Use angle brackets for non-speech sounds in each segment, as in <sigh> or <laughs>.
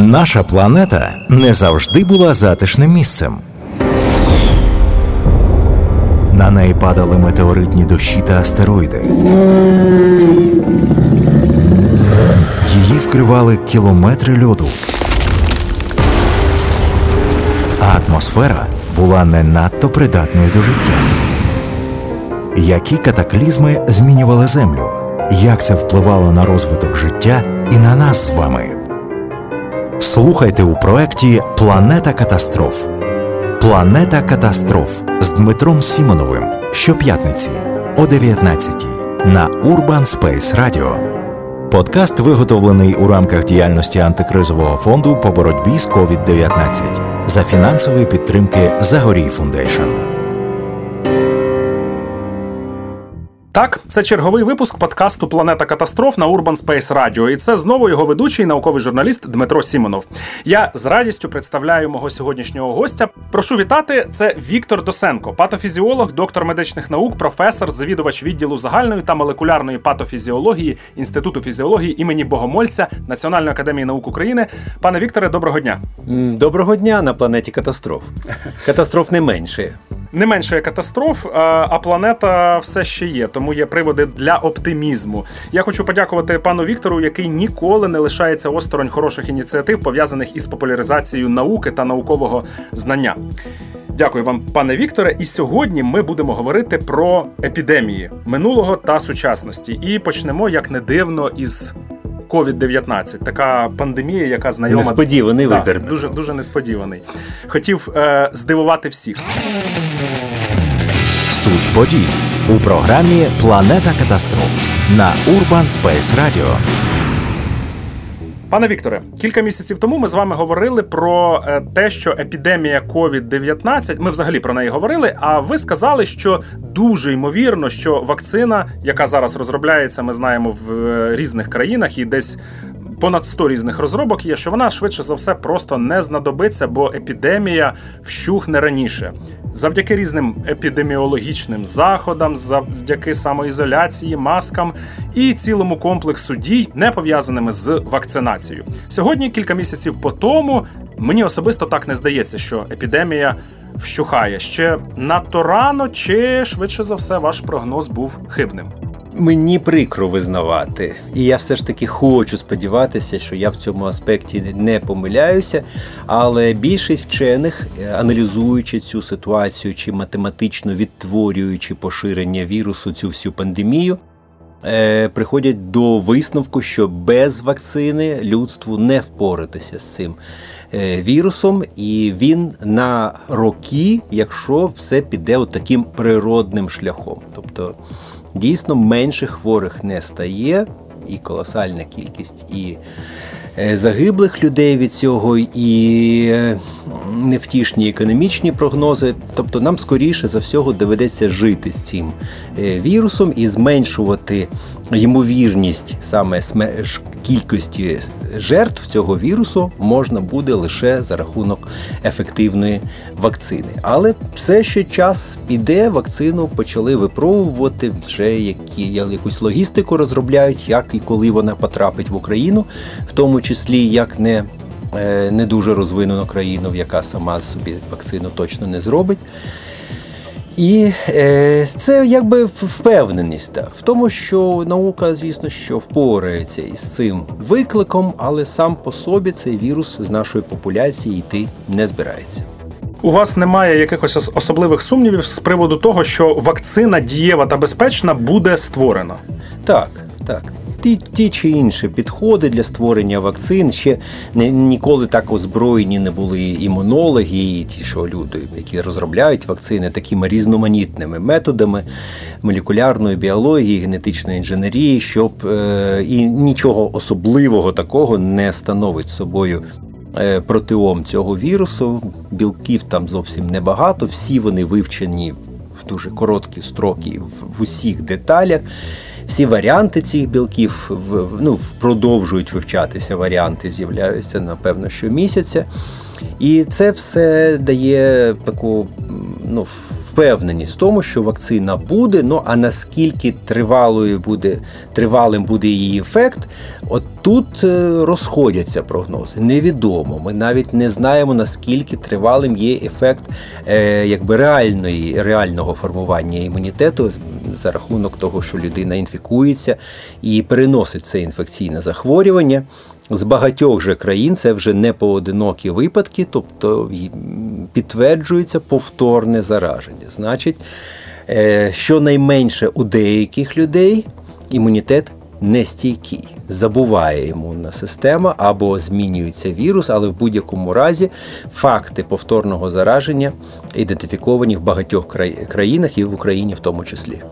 Наша планета не завжди була затишним місцем. На неї падали метеоритні дощі та астероїди. Її вкривали кілометри льоду. А атмосфера була не надто придатною до життя. Які катаклізми змінювали Землю? Як це впливало на розвиток життя і на нас з вами? Слухайте у проєкті Планета катастроф. Планета катастроф з Дмитром Сімоновим щоп'ятниці о 19 на Urban Space Radio. Подкаст виготовлений у рамках діяльності антикризового фонду по боротьбі з COVID-19 за фінансової підтримки Zagoriy Foundation. Так, це черговий випуск подкасту Планета катастроф на Urban Space Radio. І це знову його ведучий науковий журналіст Дмитро Сімонов. Я з радістю представляю мого сьогоднішнього гостя. Прошу вітати. Це Віктор Досенко, патофізіолог, доктор медичних наук, професор, завідувач відділу загальної та молекулярної патофізіології Інституту фізіології імені Богомольця Національної академії наук України. Пане Вікторе, доброго дня. Доброго дня на планеті катастроф. Катастроф не менше. Не менше катастроф, а планета все ще є, тому є приводи для оптимізму. Я хочу подякувати пану Віктору, який ніколи не лишається осторонь хороших ініціатив, пов'язаних із популяризацією науки та наукового знання. Дякую вам, пане Вікторе. І сьогодні ми будемо говорити про епідемії минулого та сучасності. І почнемо, як не дивно, із COVID-19. така пандемія, яка знайома несподіваний да, вибір. Дуже дуже несподіваний. Хотів е, здивувати всіх. Суть подій у програмі Планета катастроф на Urban Space Radio. Пане Вікторе, кілька місяців тому ми з вами говорили про е, те, що епідемія COVID-19, ми взагалі про неї говорили. А ви сказали, що дуже ймовірно, що вакцина, яка зараз розробляється, ми знаємо в е, різних країнах і десь. Понад 100 різних розробок є, що вона швидше за все просто не знадобиться, бо епідемія вщухне раніше. Завдяки різним епідеміологічним заходам, завдяки самоізоляції, маскам і цілому комплексу дій, не пов'язаними з вакцинацією. Сьогодні, кілька місяців по тому, мені особисто так не здається, що епідемія вщухає ще надто рано, чи швидше за все ваш прогноз був хибним. Мені прикро визнавати, і я все ж таки хочу сподіватися, що я в цьому аспекті не помиляюся. Але більшість вчених, е, аналізуючи цю ситуацію чи математично відтворюючи поширення вірусу, цю всю пандемію, е, приходять до висновку, що без вакцини людству не впоратися з цим е, вірусом, і він на роки, якщо все піде от таким природним шляхом. Тобто дійсно менше хворих не стає, і колосальна кількість і е, загиблих людей від цього, і е, невтішні економічні прогнози. Тобто нам скоріше за всього доведеться жити з цим е, вірусом і зменшувати ймовірність саме кількості жертв цього вірусу можна буде лише за рахунок ефективної вакцини. Але все ще час піде, вакцину почали випробувати, вже які якусь логістику розробляють, як і коли вона потрапить в Україну, в тому числі як не. Е, не дуже розвинену країну, яка сама собі вакцину точно не зробить. І е, це якби впевненість та, в тому, що наука, звісно, що впорається із цим викликом, але сам по собі цей вірус з нашої популяції йти не збирається. У вас немає якихось особливих сумнівів з приводу того, що вакцина дієва та безпечна буде створена? Так, так ті ті чи інші підходи для створення вакцин ще не ніколи так озброєні не були імунологи, і ті, що люди, які розробляють вакцини такими різноманітними методами молекулярної біології, генетичної інженерії, щоб е, і нічого особливого такого не становить собою. Е, протеом цього вірусу білків там зовсім небагато. Всі вони вивчені в дуже короткі строки в усіх деталях. Всі варіанти цих білків ну, продовжують вивчатися. Варіанти з'являються, напевно, щомісяця. І це все дає таку ну, впевненість в тому, що вакцина буде. Ну а наскільки тривалою буде тривалим буде її ефект, от тут е, розходяться прогнози. Невідомо. Ми навіть не знаємо наскільки тривалим є ефект е, якби реальної реального формування імунітету за рахунок того, що людина інфікується і переносить це інфекційне захворювання. З багатьох же країн це вже не поодинокі випадки, тобто підтверджується повторне зараження. Значить, е, щонайменше у деяких людей імунітет нестійкий. Забуває імунна система або змінюється вірус, але в будь-якому разі факти повторного зараження ідентифіковані в багатьох країнах і в Україні в тому числі.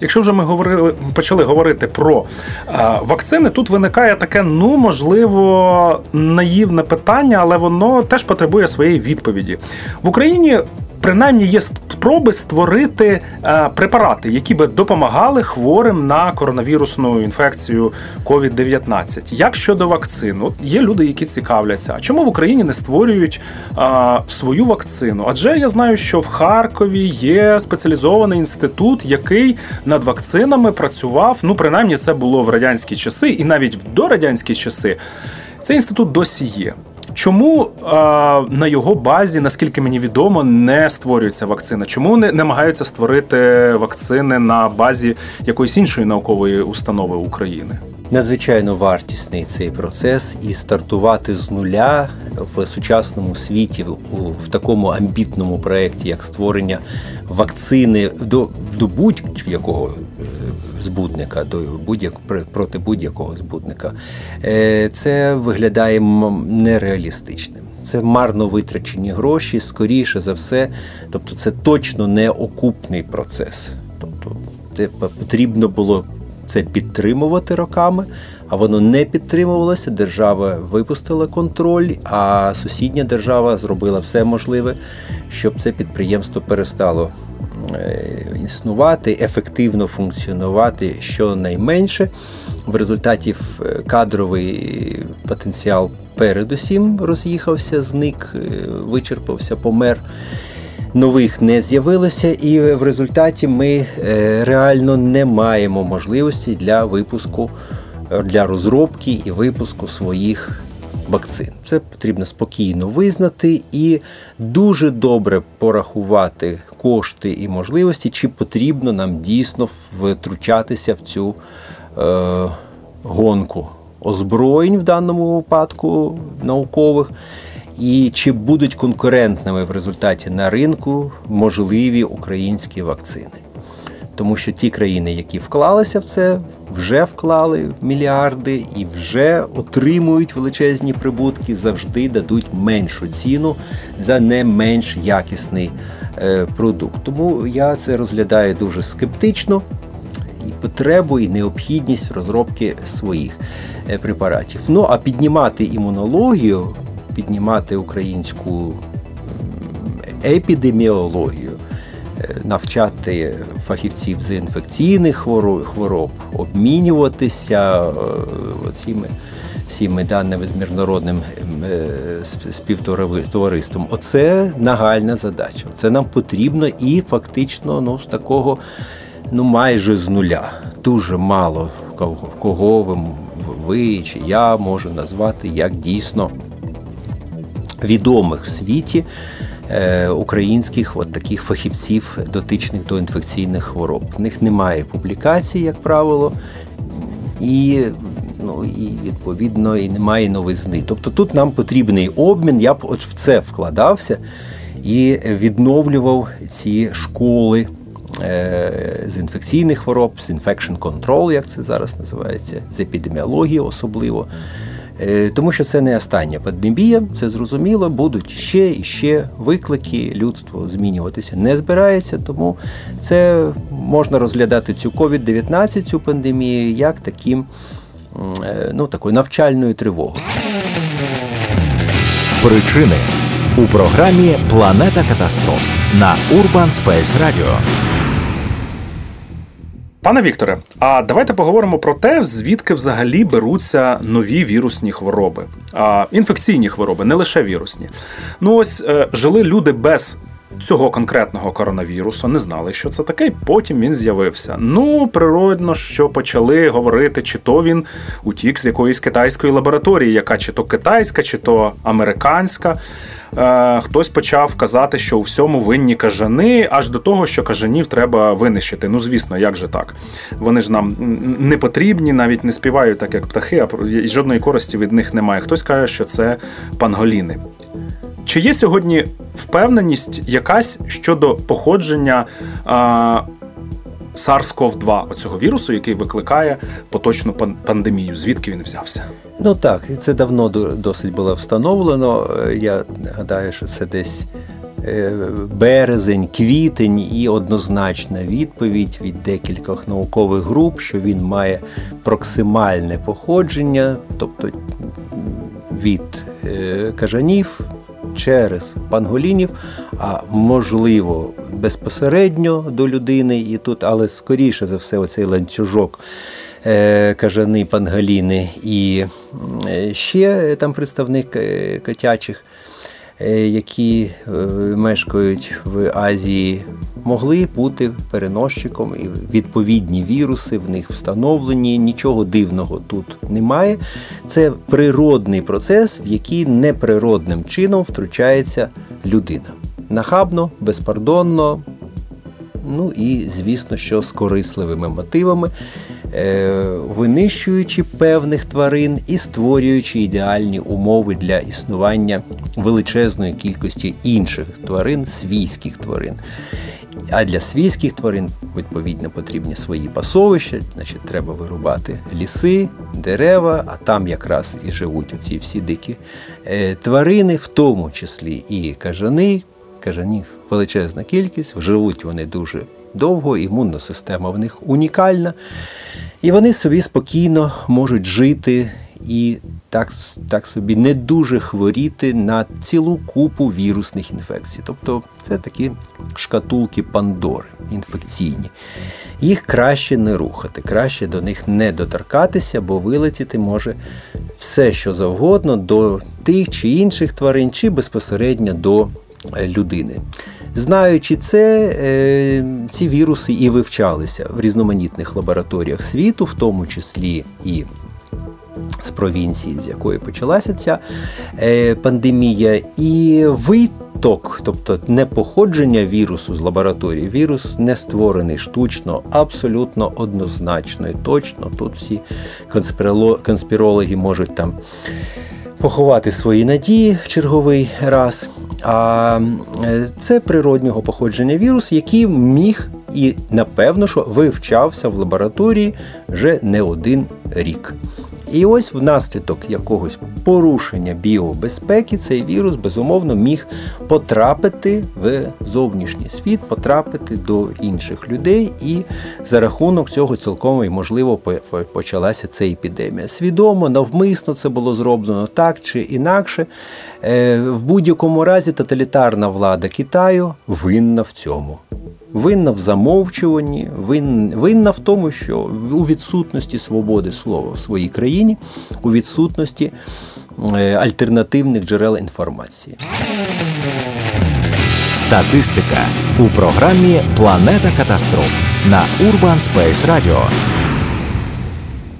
Якщо вже ми говорили, почали говорити про е, вакцини, тут виникає таке, ну можливо, наївне питання, але воно теж потребує своєї відповіді. В Україні принаймні є спроби створити е, препарати, які би допомагали хворим на коронавірусну інфекцію COVID-19. Як щодо вакцин, От є люди, які цікавляться, а чому в Україні не створюють а, е, свою вакцину? Адже я знаю, що в Харкові є спеціалізований інститут, який над вакцинами працював. Ну, принаймні, це було в радянські часи, і навіть в дорадянські часи. Цей інститут досі є. Чому а, на його базі, наскільки мені відомо, не створюється вакцина? Чому не намагаються створити вакцини на базі якоїсь іншої наукової установи України? Надзвичайно вартісний цей процес, і стартувати з нуля в сучасному світі в такому амбітному проєкті, як створення вакцини до до будь-якого збудника, до будь-як проти будь-якого збудника, е, це виглядає нереалістичним. Це марно витрачені гроші, скоріше за все. Тобто, це точно не окупний процес. Тобто, потрібно було це підтримувати роками, а воно не підтримувалося. Держава випустила контроль, а сусідня держава зробила все можливе, щоб це підприємство перестало існувати, ефективно функціонувати щонайменше. В результаті кадровий потенціал передусім роз'їхався, зник, е, вичерпався, помер. Нових не з'явилося, і в результаті ми е, реально не маємо можливості для випуску, для розробки і випуску своїх вакцин. Це потрібно спокійно визнати і дуже добре порахувати кошти і можливості, чи потрібно нам дійсно втручатися в цю е, гонку озброєнь в даному випадку наукових. І чи будуть конкурентними в результаті на ринку можливі українські вакцини? Тому що ті країни, які вклалися в це, вже вклали мільярди і вже отримують величезні прибутки, завжди дадуть меншу ціну за не менш якісний е, продукт. Тому я це розглядаю дуже скептично. І потребу, і необхідність розробки своїх е, препаратів. Ну а піднімати імунологію, піднімати українську епідеміологію навчати фахівців з інфекційних хвороб, обмінюватися е, цими всіми даними з міжнародним е, співтовариством. Оце нагальна задача. Це нам потрібно і фактично ну, з такого ну, майже з нуля. Дуже мало кого, кого ви, ви чи я можу назвати як дійсно відомих в світі. Е, українських от таких фахівців, дотичних до інфекційних хвороб. В них немає публікацій, як правило, і ну і відповідно і немає новизни. Тобто тут нам потрібний обмін. Я б от в це вкладався і відновлював ці школи. Е, з інфекційних хвороб, з control, як це зараз називається, з епідеміології особливо. Е, тому що це не остання пандемія, це зрозуміло, будуть ще і ще виклики, людство змінюватися не збирається, тому це можна розглядати цю COVID-19, цю пандемію, як таким е, ну, такою навчальною тривогою. Причини у програмі Планета катастроф на Urban Space Radio. Пане Вікторе, а давайте поговоримо про те, звідки взагалі беруться нові вірусні хвороби, а інфекційні хвороби, не лише вірусні. Ну ось е, жили люди без цього конкретного коронавірусу, не знали, що це таке, потім він з'явився. Ну, природно, що почали говорити, чи то він утік з якоїсь китайської лабораторії, яка чи то китайська, чи то американська. Е, хтось почав казати, що у всьому винні кажани, аж до того, що кажанів треба винищити. Ну, звісно, як же так? Вони ж нам не потрібні, навіть не співають так, як птахи, а жодної користі від них немає. Хтось каже, що це панголіни. Чи є сьогодні впевненість якась щодо походження а, SARS-CoV-2, оцього вірусу, який викликає поточну пандемію? Звідки він взявся? Ну так, це давно досить було встановлено. Е, я гадаю, що це десь е, березень, квітень і однозначна відповідь від декількох наукових груп, що він має проксимальне походження, тобто від е, кажанів через панголінів, а можливо безпосередньо до людини, і тут, але скоріше за все, оцей ланцюжок. Е, кажани пангаліни і ще там представник е, котячих, е, які мешкають в Азії, могли бути переносчиком і відповідні віруси в них встановлені. Нічого дивного тут немає. Це природний процес, в який неприродним чином втручається людина. Нахабно, безпардонно, ну і, звісно, що з корисливими мотивами, е, винищуючи певних тварин і створюючи ідеальні умови для існування величезної кількості інших тварин, свійських тварин. А для свійських тварин, відповідно, потрібні свої пасовища, значить, треба вирубати ліси, дерева, а там якраз і живуть оці всі дикі е, тварини, в тому числі і кажани. Кажанів величезна кількість, живуть вони дуже довго, імунна система в них унікальна. І вони собі спокійно можуть жити і так так собі не дуже хворіти на цілу купу вірусних інфекцій. Тобто це такі шкатулки Пандори інфекційні. Їх краще не рухати, краще до них не доторкатися, бо вилетіти може все, що завгодно до тих чи інших тварин, чи безпосередньо до е, людини. Знаючи це, е, ці віруси і вивчалися в різноманітних лабораторіях світу, в тому числі і з провінції, з якої почалася ця е, пандемія, і виток, тобто не походження вірусу з лабораторії, вірус не створений штучно, абсолютно однозначно і точно. Тут всі конспірологи можуть там поховати свої надії в черговий раз. А е, це природнього походження вірус, який міг і напевно, що вивчався в лабораторії вже не один рік. І ось внаслідок якогось порушення біобезпеки цей вірус безумовно міг потрапити в зовнішній світ, потрапити до інших людей, і за рахунок цього цілком і можливо почалася ця епідемія. Свідомо, навмисно це було зроблено так чи інакше. Е, в будь-якому разі тоталітарна влада Китаю винна в цьому винна в замовчуванні, винна в тому, що у відсутності свободи слова в своїй країні, у відсутності е, альтернативних джерел інформації. Статистика у програмі Планета катастроф на Urban Space Radio.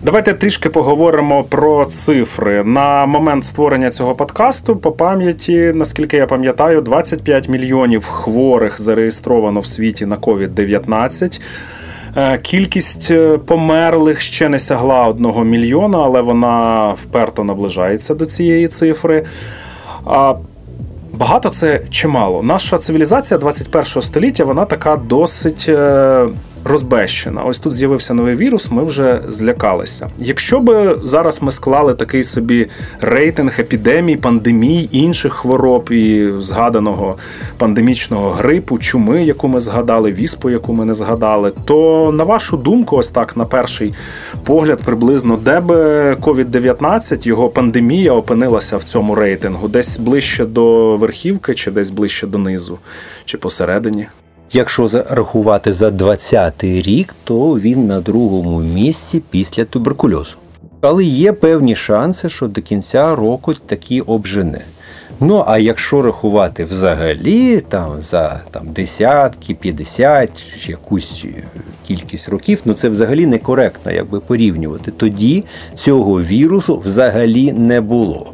Давайте трішки поговоримо про цифри. На момент створення цього подкасту по пам'яті, наскільки я пам'ятаю, 25 мільйонів хворих зареєстровано в світі на COVID-19. Е, кількість е, померлих ще не сягла одного мільйона, але вона вперто наближається до цієї цифри. А Багато це чимало. Наша цивілізація 21 століття вона така досить е, розбещена. Ось тут з'явився новий вірус, ми вже злякалися. Якщо би зараз ми склали такий собі рейтинг епідемій, пандемій, інших хвороб і згаданого пандемічного грипу, чуми, яку ми згадали, віспу, яку ми не згадали, то на вашу думку, ось так на перший погляд, приблизно де би COVID-19, його пандемія опинилася в цьому рейтингу, десь ближче до верхівки, чи десь ближче до низу, чи посередині. Якщо зарахувати за 20-й рік, то він на другому місці після туберкульозу. Але є певні шанси, що до кінця року такі обжене. Ну, а якщо рахувати взагалі там за там, десятки, 50 чи якусь кількість років, ну це взагалі некоректно якби порівнювати. Тоді цього вірусу взагалі не було.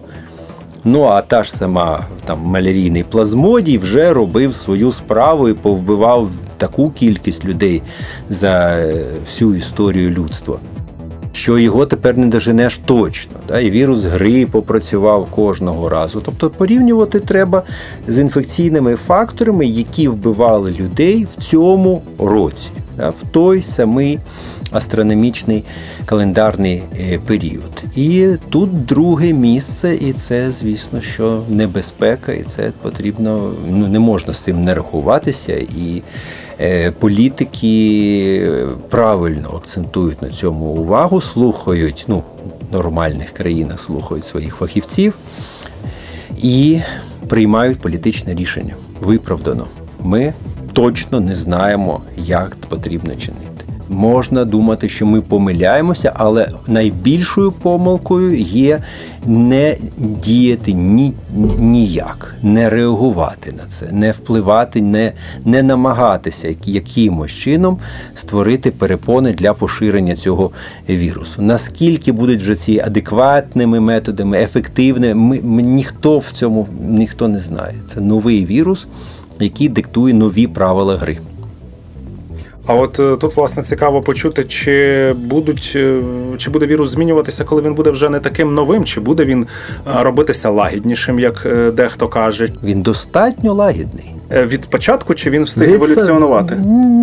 Ну а та ж сама там малярійний плазмодій вже робив свою справу і повбивав таку кількість людей за е, всю історію людства. Що його тепер не доженеш точно, да? і вірус грипу працював кожного разу. Тобто порівнювати треба з інфекційними факторами, які вбивали людей в цьому році, да? в той самий астрономічний календарний е, період. І тут друге місце, і це, звісно, що небезпека, і це потрібно, ну не можна з цим не рахуватися. І е, політики правильно акцентують на цьому увагу, слухають, ну, в нормальних країнах слухають своїх фахівців і приймають політичне рішення. Виправдано. Ми точно не знаємо, як потрібно чинити. Можна думати, що ми помиляємося, але найбільшою помилкою є не діяти ні, ніяк, не реагувати на це, не впливати, не, не намагатися якимось чином створити перепони для поширення цього вірусу. Наскільки будуть вже ці адекватними методами, ефективними, ми, ніхто в цьому ніхто не знає. Це новий вірус, який диктує нові правила гри. А от е, тут власне цікаво почути, чи будуть е, чи буде вірус змінюватися, коли він буде вже не таким новим, чи буде він е, робитися лагіднішим, як дехто каже. Він достатньо лагідний. Від початку чи він встиг еволюціонувати?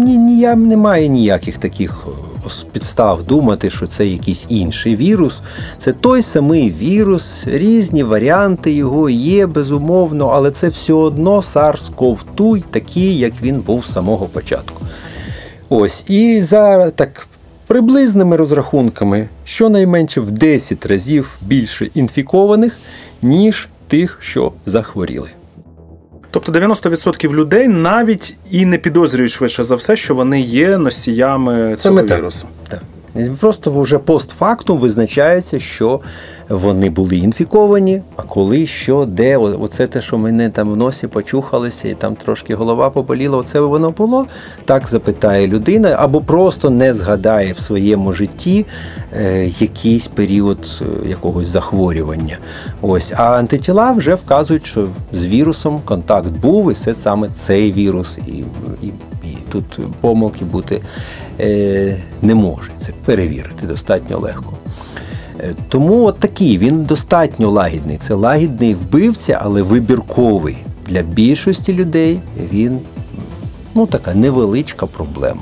Ні, ні, я немає ніяких таких підстав думати, що це якийсь інший вірус. Це той самий вірус, різні варіанти його є, безумовно, але це все одно SARS-CoV-2 такий, як він був з самого початку. Ось, і за так приблизними розрахунками, щонайменше в 10 разів більше інфікованих, ніж тих, що захворіли. Тобто 90% людей навіть і не підозрюють швидше за все, що вони є носіями цього Саме вірусу. Так. Просто вже постфактум визначається, що вони були інфіковані, а коли, що, де, оце те, що мене там в носі почухалися, і там трошки голова поболіла, оце воно було. Так запитає людина, або просто не згадає в своєму житті е, якийсь період е, якогось захворювання. Ось, А антитіла вже вказують, що з вірусом контакт був, і це саме цей вірус. І, і, і тут помилки бути е, не може. Це перевірити достатньо легко. Е, тому от такий він достатньо лагідний. Це лагідний вбивця, але вибірковий. Для більшості людей він ну, така невеличка проблема.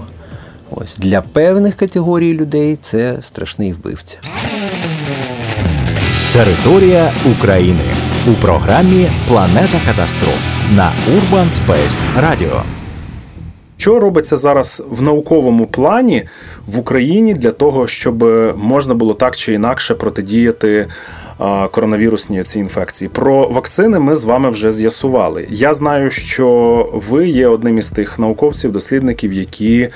Ось Для певних категорій людей це страшний вбивця. Територія України у програмі Планета катастроф на Urban Space Radio. Що робиться зараз в науковому плані в Україні для того, щоб можна було так чи інакше протидіяти коронавірусній цій інфекції? Про вакцини ми з вами вже з'ясували. Я знаю, що ви є одним із тих науковців, дослідників, які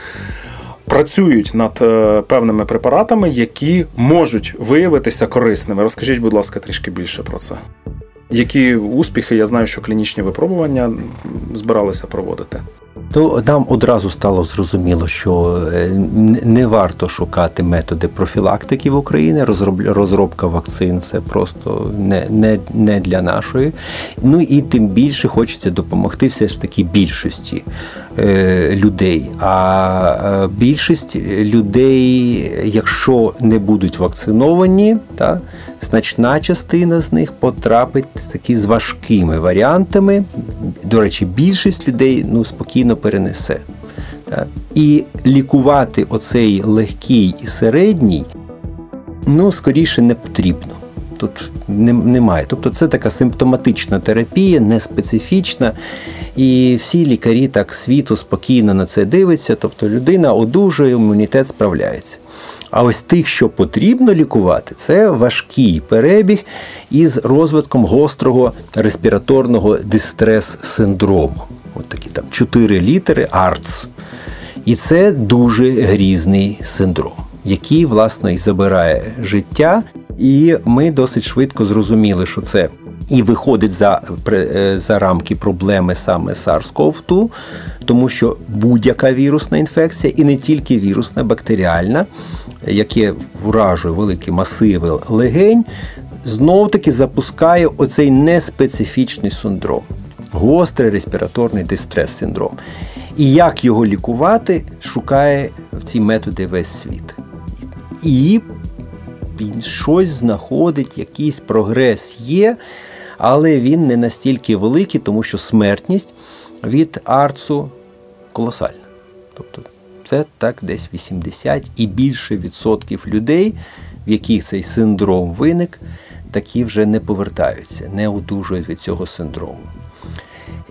працюють над е, певними препаратами, які можуть виявитися корисними. Розкажіть, будь ласка, трішки більше про це. Які успіхи? Я знаю, що клінічні випробування збиралися проводити. То нам одразу стало зрозуміло, що е, не варто шукати методи профілактики в Україні. Розробка вакцин це просто не не, не для нашої. Ну і тим більше хочеться допомогти все ж таки більшості людей. А е, більшість людей, якщо не будуть вакциновані, та, значна частина з них потрапить такі з важкими варіантами. До речі, більшість людей ну, спокійно перенесе. Так. І лікувати оцей легкий і середній, ну, скоріше не потрібно. Тут немає. Тобто це така симптоматична терапія, не специфічна. І всі лікарі так світу спокійно на це дивляться. Тобто людина одужує, імунітет справляється. А ось тих, що потрібно лікувати, це важкий перебіг із розвитком гострого респіраторного дистрес-синдрому. От такі там чотири літери АРЦ. І це дуже грізний синдром, який, власне, і забирає життя. І ми досить швидко зрозуміли, що це і виходить за е, за рамки проблеми саме SARS-CoV-2, тому що будь-яка вірусна інфекція, і не тільки вірусна, бактеріальна, яке вражує великі масиви легень, знов таки запускає оцей неспецифічний синдром, гострий респіраторний дистрес-синдром. І як його лікувати, шукає в ці методи весь світ. І щось знаходить, якийсь прогрес є, але він не настільки великий, тому що смертність від арцу колосальна. Тобто це так десь 80 і більше відсотків людей, в яких цей синдром виник, такі вже не повертаються, не одужують від цього синдрому.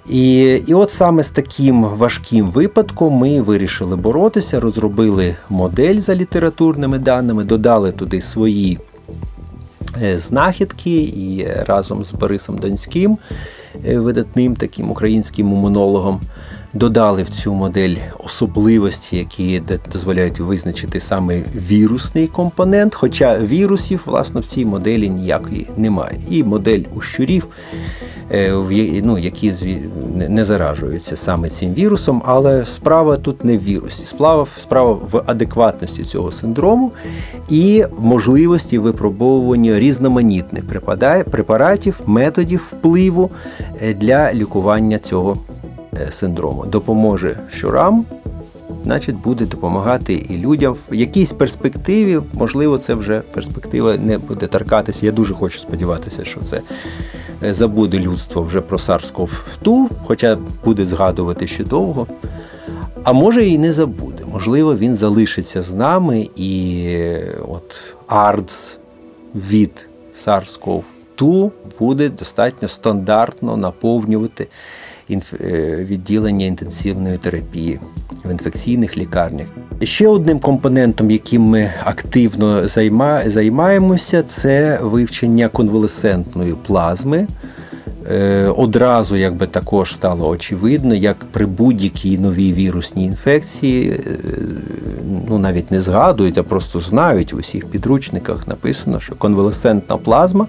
І і от саме з таким важким випадком ми вирішили боротися, розробили модель за літературними даними, додали туди свої е, знахідки і разом з Борисом Донським, е, видатним таким українським імунологом, додали в цю модель особливості, які дозволяють визначити саме вірусний компонент. Хоча вірусів, власне, в цій моделі ніякої немає. І модель у щурів. Е, ну, які не заражуються саме цим вірусом, але справа тут не в вірусі, справа, справа в адекватності цього синдрому і можливості випробовування різноманітних препаратів, методів впливу е, для лікування цього синдрому. Допоможе щурам. Значить, буде допомагати і людям в якійсь перспективі. Можливо, це вже перспектива не буде торкатися. Я дуже хочу сподіватися, що це Е, забуде людство вже про SARS-CoV-2, хоча буде згадувати ще довго. А може і не забуде. Можливо, він залишиться з нами, і от АРДС від SARS-CoV-2 буде достатньо стандартно наповнювати е, відділення інтенсивної терапії в інфекційних лікарнях. Ще одним компонентом, яким ми активно займаємося, це вивчення конвалесцентної плазми. Е, одразу якби також стало очевидно, як при будь-якій новій вірусній інфекції, е, ну навіть не згадують, а просто знають в усіх підручниках написано, що конвалесцентна плазма,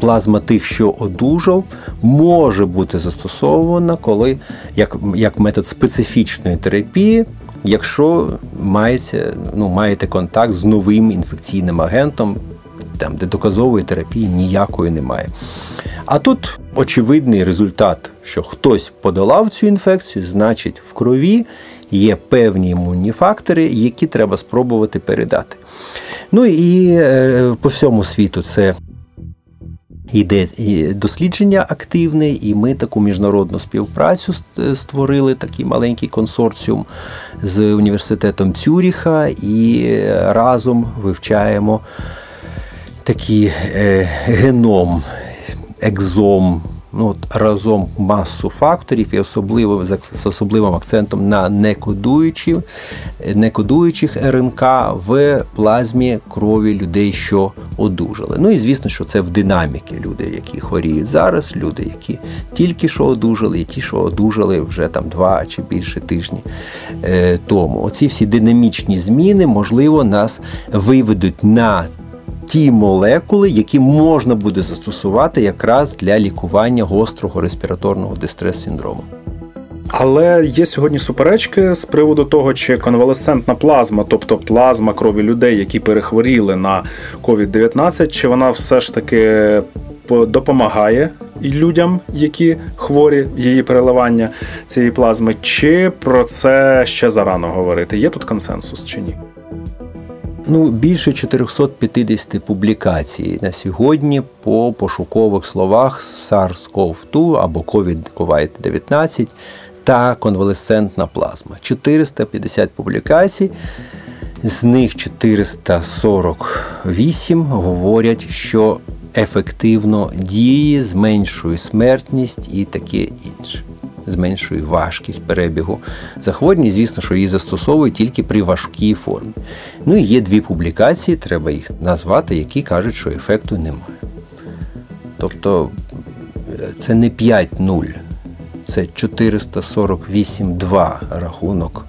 плазма тих, що одужав, може бути застосована, коли як, як метод специфічної терапії якщо маєте, ну, маєте контакт з новим інфекційним агентом, там, де доказової терапії ніякої немає. А тут очевидний результат, що хтось подолав цю інфекцію, значить в крові є певні імунні фактори, які треба спробувати передати. Ну і е, по всьому світу це Іде дослідження активне, і ми таку міжнародну співпрацю створили такий маленький консорціум з університетом Цюріха і разом вивчаємо такий е, геном, екзом ну, разом масу факторів і особливо з особливим акцентом на некодуючі, некодуючих РНК в плазмі крові людей, що одужали. Ну і звісно, що це в динаміки люди, які хворіють зараз, люди, які тільки що одужали, і ті, що одужали вже там два чи більше тижні е, тому. Оці всі динамічні зміни, можливо, нас виведуть на ті молекули, які можна буде застосувати якраз для лікування гострого респіраторного дистрес-синдрому. Але є сьогодні суперечки з приводу того, чи конвалесцентна плазма, тобто плазма крові людей, які перехворіли на COVID-19, чи вона все ж таки допомагає людям, які хворі її переливання цієї плазми, чи про це ще зарано говорити? Є тут консенсус чи ні? Ну, більше 450 публікацій на сьогодні по пошукових словах SARS-CoV-2 або COVID-19 та конвалесцентна плазма. 450 публікацій, з них 448 говорять, що ефективно діє, зменшує смертність і таке інше зменшує важкість перебігу захворювань. Звісно, що її застосовують тільки при важкій формі. Ну і є дві публікації, треба їх назвати, які кажуть, що ефекту немає. Тобто це не 5-0, це 448-2 рахунок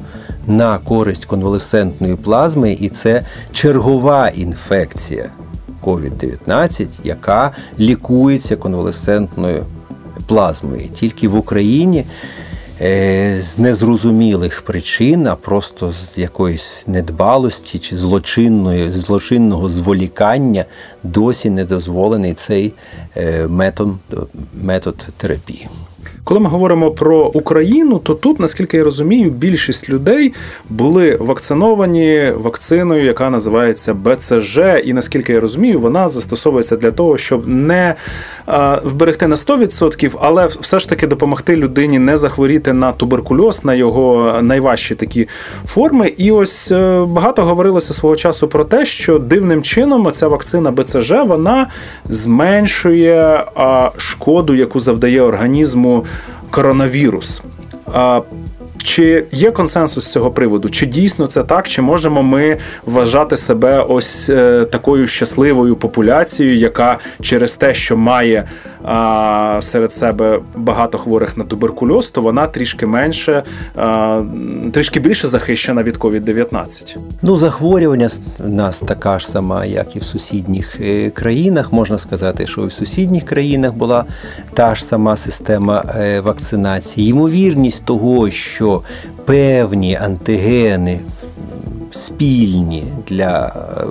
на користь конвалесцентної плазми, і це чергова інфекція COVID-19, яка лікується конвалесцентною плазмою. Тільки в Україні е, з незрозумілих причин, а просто з якоїсь недбалості чи злочинної, злочинного зволікання досі не дозволений цей е, метод, метод терапії. Коли ми говоримо про Україну, то тут, наскільки я розумію, більшість людей були вакциновані вакциною, яка називається БЦЖ, і наскільки я розумію, вона застосовується для того, щоб не вберегти на 100%, але все ж таки допомогти людині не захворіти на туберкульоз, на його найважчі такі форми. І ось е, багато говорилося свого часу про те, що дивним чином ця вакцина БЦЖ вона зменшує шкоду, яку завдає організму коронавірус. Чи є консенсус з цього приводу? Чи дійсно це так? Чи можемо ми вважати себе ось е, такою щасливою популяцією, яка через те, що має а, серед себе багато хворих на туберкульоз, то вона трішки менше, а, трішки більше захищена від COVID-19? Ну, захворювання в нас така ж сама, як і в сусідніх е, країнах. Можна сказати, що і в сусідніх країнах була та ж сама система е, вакцинації. Ймовірність того, що певні антигени спільні для е,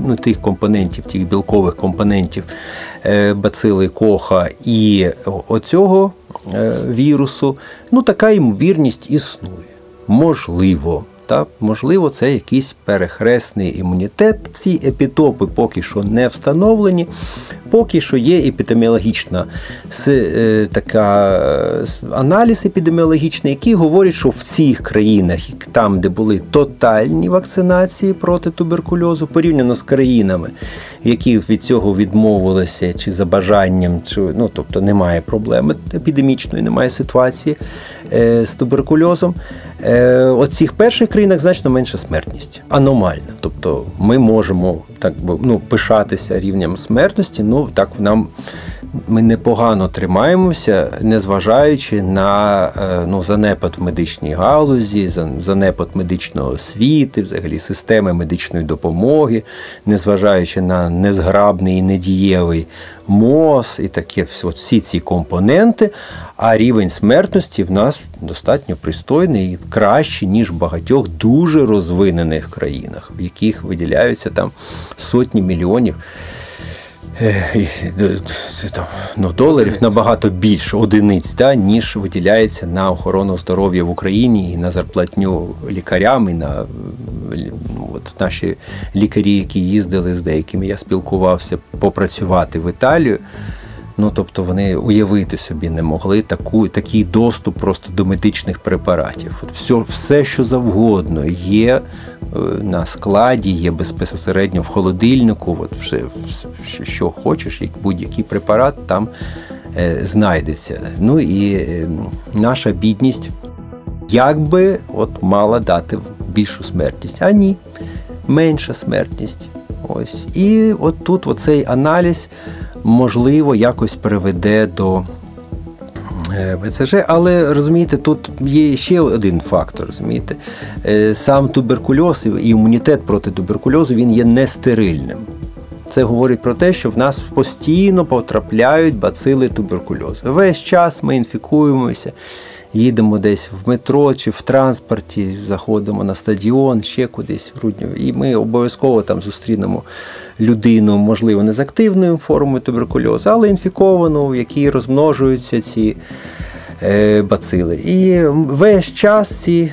ну, тих компонентів, тих білкових компонентів е, бацили коха і оцього е, вірусу, ну така ймовірність існує. Можливо. Та, можливо, це якийсь перехресний імунітет. Ці епітопи поки що не встановлені. Поки що є епідеміологічна е, така аналіз епідеміологічний, який говорить, що в цих країнах, там, де були тотальні вакцинації проти туберкульозу, порівняно з країнами, які від цього відмовилися, чи за бажанням, чи ну тобто немає проблеми епідемічної, немає ситуації е, з туберкульозом. Е, от цих перших країнах значно менша смертність, аномальна. Тобто ми можемо так ну, пишатися рівнем смертності. Ну так нам ми непогано тримаємося, незважаючи на е, ну, занепад в медичній галузі, занепад медичної освіти, взагалі системи медичної допомоги, незважаючи на незграбний і недієвий МОЗ і такі от всі ці компоненти. А рівень смертності в нас достатньо пристойний і кращий, ніж в багатьох дуже розвинених країнах, в яких виділяються там сотні мільйонів там, ну, доларів набагато більше одиниць, да, ніж виділяється на охорону здоров'я в Україні і на зарплатню лікарям, і на ну, от наші лікарі, які їздили з деякими, я спілкувався попрацювати в Італію. Ну, тобто вони уявити собі не могли таку, такий доступ просто до медичних препаратів. Все, все, що завгодно, є е, на складі, є безпосередньо в холодильнику. От все, що хочеш, як будь-який препарат там е, знайдеться. Ну і е, наша бідність якби от мала дати більшу смертність, а ні, менша смертність. Ось. І от тут оцей аналіз можливо, якось приведе до ВЦЖ, БЦЖ, але розумієте, тут є ще один фактор. розумієте, е, Сам туберкульоз і імунітет проти туберкульозу він є нестерильним. Це говорить про те, що в нас постійно потрапляють бацили туберкульозу. Весь час ми інфікуємося, їдемо десь в метро чи в транспорті, заходимо на стадіон, ще кудись в Рудню, і ми обов'язково там зустрінемо людину, можливо, не з активною формою туберкульозу, але інфіковану, в якій розмножуються ці е, бацили. І весь час ці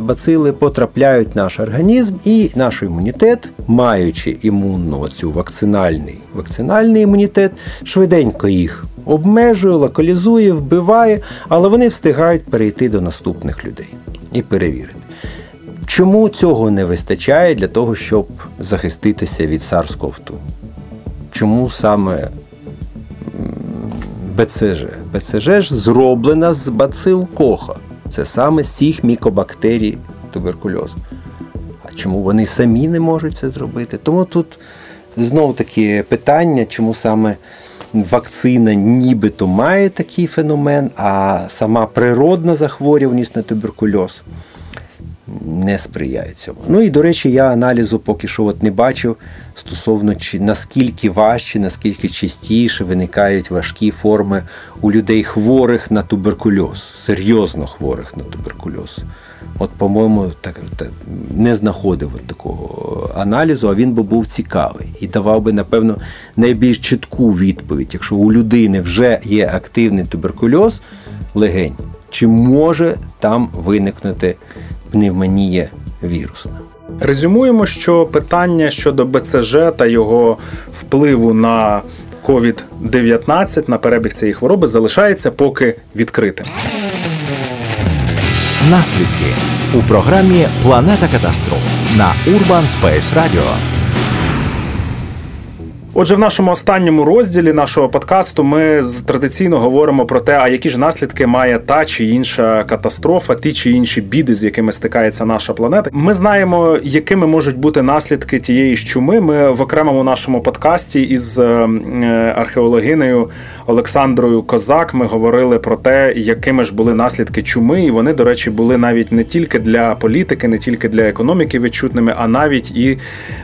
бацили потрапляють в наш організм, і наш імунітет, маючи імунну цю вакцинальний, вакцинальний імунітет, швиденько їх. Обмежує, локалізує, вбиває, але вони встигають перейти до наступних людей і перевірити. Чому цього не вистачає для того, щоб захиститися від SARS-CoV-2? Чому саме БЦЖ? БЦЖ ж зроблена з бацил коха. Це саме з цих мікобактерій туберкульозу. А чому вони самі не можуть це зробити? Тому тут знов таки питання, чому саме вакцина нібито має такий феномен, а сама природна захворюваність на туберкульоз не сприяє цьому. Ну і до речі, я аналізу поки що от не бачив стосовно наскільки важче, наскільки частіше виникають важкі форми у людей хворих на туберкульоз, серйозно хворих на туберкульоз. От, по-моєму, так, не знаходив от такого аналізу, а він би був цікавий і давав би, напевно, найбільш чітку відповідь, якщо у людини вже є активний туберкульоз легень, чи може там виникнути пневмонія вірусна. Резюмуємо, що питання щодо БЦЖ та його впливу на COVID-19, на перебіг цієї хвороби, залишається поки відкритим. Наслідки у програмі Планета катастроф на Urban Space Radio. Отже, в нашому останньому розділі нашого подкасту ми традиційно говоримо про те, а які ж наслідки має та чи інша катастрофа, ті чи інші біди, з якими стикається наша планета. Ми знаємо, якими можуть бути наслідки тієї ж чуми. Ми в окремому нашому подкасті із е, археологинею Олександрою Козак ми говорили про те, якими ж були наслідки чуми, і вони, до речі, були навіть не тільки для політики, не тільки для економіки відчутними, а навіть і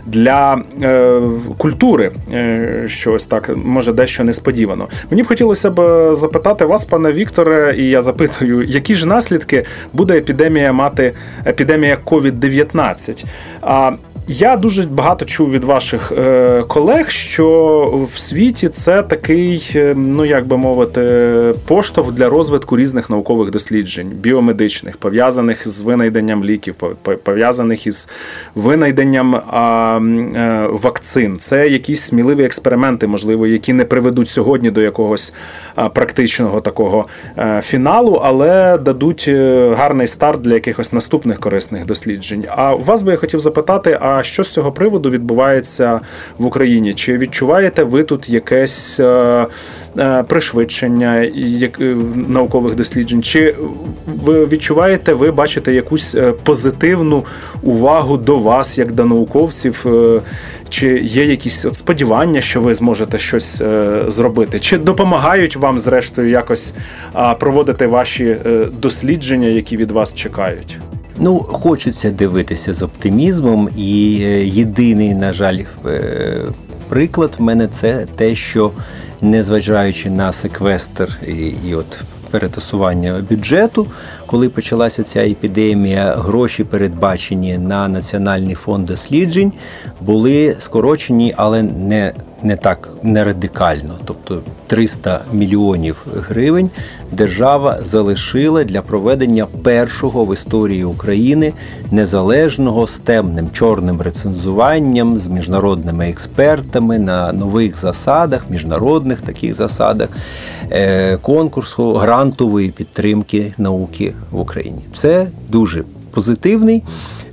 для е, культури. Е, що ось так може дещо несподівано. Мені б хотілося б е, запитати вас, пане Вікторе, і я запитую, які ж наслідки буде епідемія мати епідемія COVID-19? А я дуже багато чув від ваших е, колег, що в світі це такий, е, ну як би мовити, поштовх для розвитку різних наукових досліджень, біомедичних, пов'язаних з винайденням ліків, пов'язаних із винайденням е, вакцин. Це якісь сміливі експерименти, можливо, які не приведуть сьогодні до якогось практичного такого фіналу, але дадуть гарний старт для якихось наступних корисних досліджень. А вас би я хотів запитати. а що з цього приводу відбувається в Україні? Чи відчуваєте ви тут якесь е, е, пришвидшення е, наукових досліджень? Чи ви відчуваєте, ви бачите якусь позитивну увагу до вас, як до науковців? Чи є якісь от сподівання, що ви зможете щось зробити? Чи допомагають вам, зрештою, якось проводити ваші дослідження, які від вас чекають? Ну, хочеться дивитися з оптимізмом, і е, єдиний, на жаль, е, приклад в мене це те, що незважаючи на секвестр і, і от перетасування бюджету, коли почалася ця епідемія, гроші передбачені на національний фонд досліджень були скорочені, але не не так не радикально. Тобто 300 мільйонів гривень держава залишила для проведення першого в історії України незалежного з темним чорним рецензуванням з міжнародними експертами на нових засадах, міжнародних таких засадах е, конкурсу грантової підтримки науки в Україні. Це дуже позитивний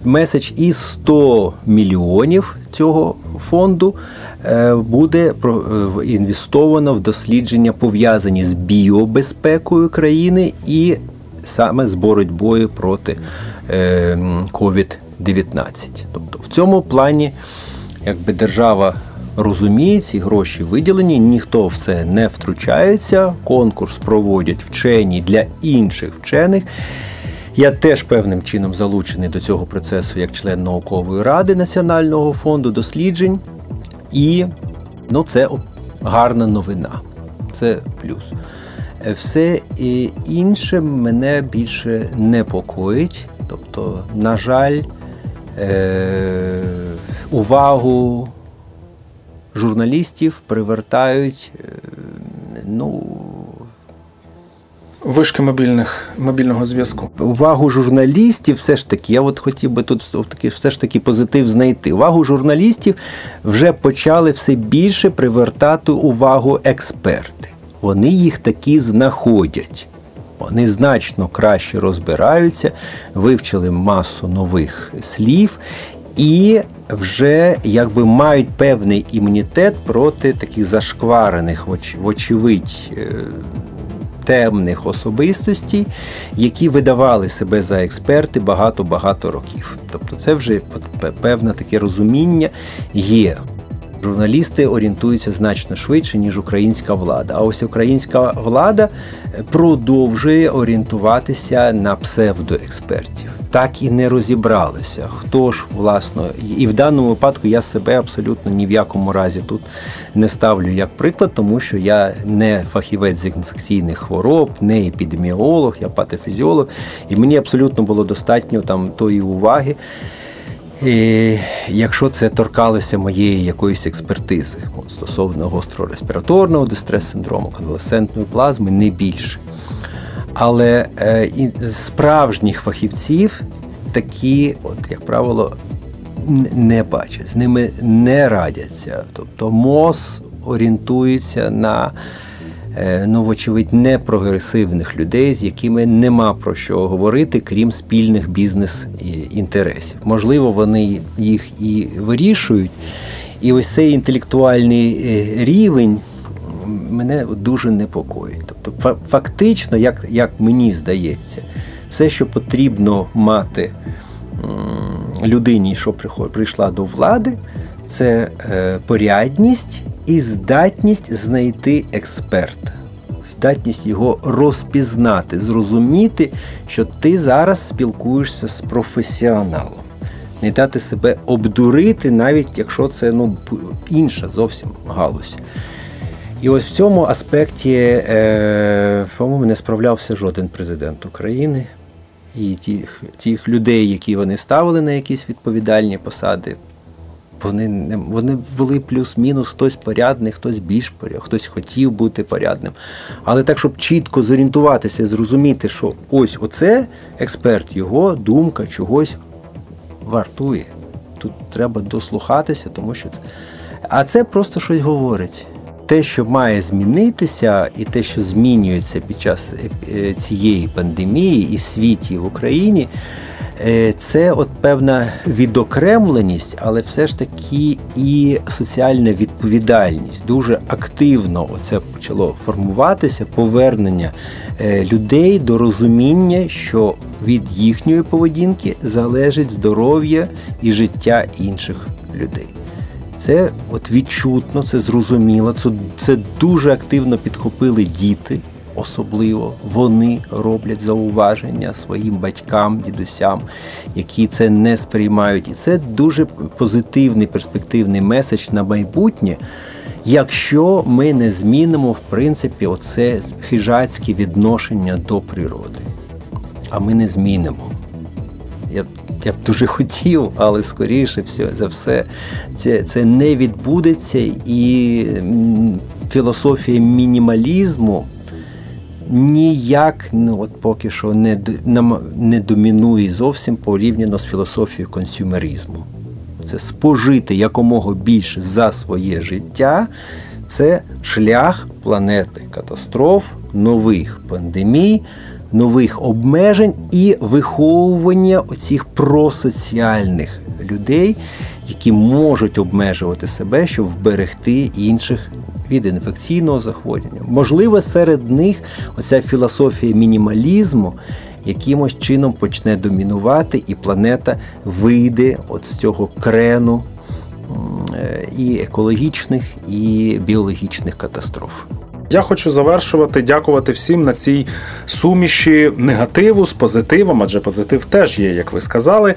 меседж і 100 мільйонів цього фонду е, буде е, інвестовано в дослідження, пов'язані з біобезпекою країни і саме з боротьбою проти COVID-19. Е, тобто в цьому плані якби держава. Розуміє, ці гроші виділені, ніхто в це не втручається. Конкурс проводять вчені для інших вчених. Я теж певним чином залучений до цього процесу як член наукової ради Національного фонду досліджень. І ну, це гарна новина. Це плюс. Все інше мене більше непокоїть. Тобто, на жаль, е- увагу журналістів привертають е, ну, Вишки мобільних мобільного зв'язку. Увагу журналістів, все ж таки, я от хотів би тут все ж таки позитив знайти. Увагу журналістів вже почали все більше привертати увагу експерти. Вони їх таки знаходять. Вони значно краще розбираються, вивчили масу нових слів і вже якби мають певний імунітет проти таких зашкварених, вочевидь, е, темних особистостей, які видавали себе за експерти багато-багато років. Тобто, це вже певне таке розуміння є. Журналісти орієнтуються значно швидше, ніж українська влада. А ось українська влада продовжує орієнтуватися на псевдоекспертів. так і не розібралися, хто ж власно, і в даному випадку я себе абсолютно ні в якому разі тут не ставлю як приклад, тому що я не фахівець з інфекційних хвороб, не епідеміолог, я патофізіолог, і мені абсолютно було достатньо там тої уваги. І Якщо це торкалося моєї якоїсь експертизи от, стосовно гострореспіраторного дистрес-синдрому, конвалесцентної плазми, не більше. Але е, і справжніх фахівців такі, от, як правило, не бачать, з ними не радяться. Тобто МОЗ орієнтується на ну, вочевидь, не прогресивних людей, з якими нема про що говорити, крім спільних бізнес-інтересів. Можливо, вони їх і вирішують. І ось цей інтелектуальний е, рівень мене дуже непокоїть. Тобто, фактично, як, як мені здається, все, що потрібно мати людині, що прийшла до влади, це е, порядність і здатність знайти експерта, здатність його розпізнати, зрозуміти, що ти зараз спілкуєшся з професіоналом. Не дати себе обдурити, навіть якщо це ну, інша зовсім галузь. І ось в цьому аспекті, е, по-моєму, не справлявся жоден президент України. І тих, тих людей, які вони ставили на якісь відповідальні посади, вони не вони були плюс-мінус, хтось порядний, хтось більш порядний, хтось хотів бути порядним. Але так, щоб чітко зорієнтуватися, зрозуміти, що ось оце експерт, його думка чогось вартує. Тут треба дослухатися, тому що це. А це просто щось говорить. Те, що має змінитися, і те, що змінюється під час е, цієї пандемії і світі в Україні. Е, це от певна відокремленість, але все ж таки і соціальна відповідальність. Дуже активно це почало формуватися повернення е, людей до розуміння, що від їхньої поведінки залежить здоров'я і життя інших людей. Це от відчутно, це зрозуміло, це, це дуже активно підхопили діти особливо вони роблять зауваження своїм батькам, дідусям, які це не сприймають. І це дуже позитивний перспективний меседж на майбутнє. Якщо ми не змінимо, в принципі, оце хижацьке відношення до природи. А ми не змінимо. Я я б дуже <laughs> хотів, але скоріше все, за все це це не відбудеться. І філософія мінімалізму ніяк ну, от поки що не не домінує зовсім порівняно з філософією консюмеризму. Це спожити якомога більше за своє життя. Це шлях планети катастроф, нових пандемій, нових обмежень і виховування оцих просоціальних людей, які можуть обмежувати себе, щоб вберегти інших від інфекційного захворювання. Можливо, серед них оця філософія мінімалізму якимось чином почне домінувати, і планета вийде от з цього крену е, і екологічних, і біологічних катастроф. Я хочу завершувати, дякувати всім на цій суміші негативу з позитивом, адже позитив теж є, як ви сказали.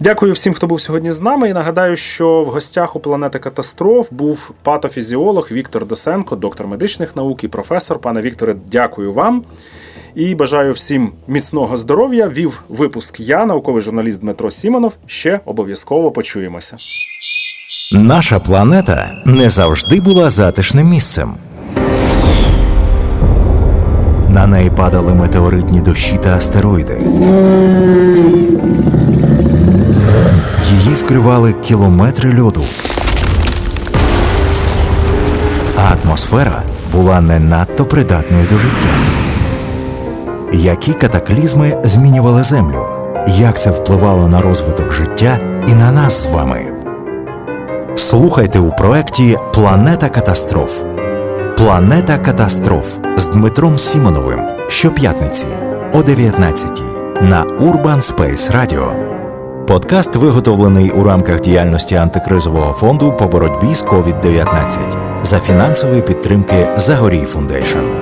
Дякую всім, хто був сьогодні з нами. І нагадаю, що в гостях у планети катастроф був патофізіолог Віктор Досенко, доктор медичних наук і професор. Пане Вікторе, дякую вам. І бажаю всім міцного здоров'я. Вів випуск я, науковий журналіст Дмитро Сімонов. Ще обов'язково почуємося. Наша планета не завжди була затишним місцем. На неї падали метеоритні дощі та астероїди. Її вкривали кілометри льоду. А атмосфера була не надто придатною до життя. Які катаклізми змінювали Землю? Як це впливало на розвиток життя і на нас з вами? Слухайте у проєкті Планета катастроф. Планета катастроф з Дмитром Сімоновим щоп'ятниці о 19 на Urban Space Radio. Подкаст виготовлений у рамках діяльності антикризового фонду по боротьбі з COVID-19 за фінансової підтримки Zagoriy Foundation.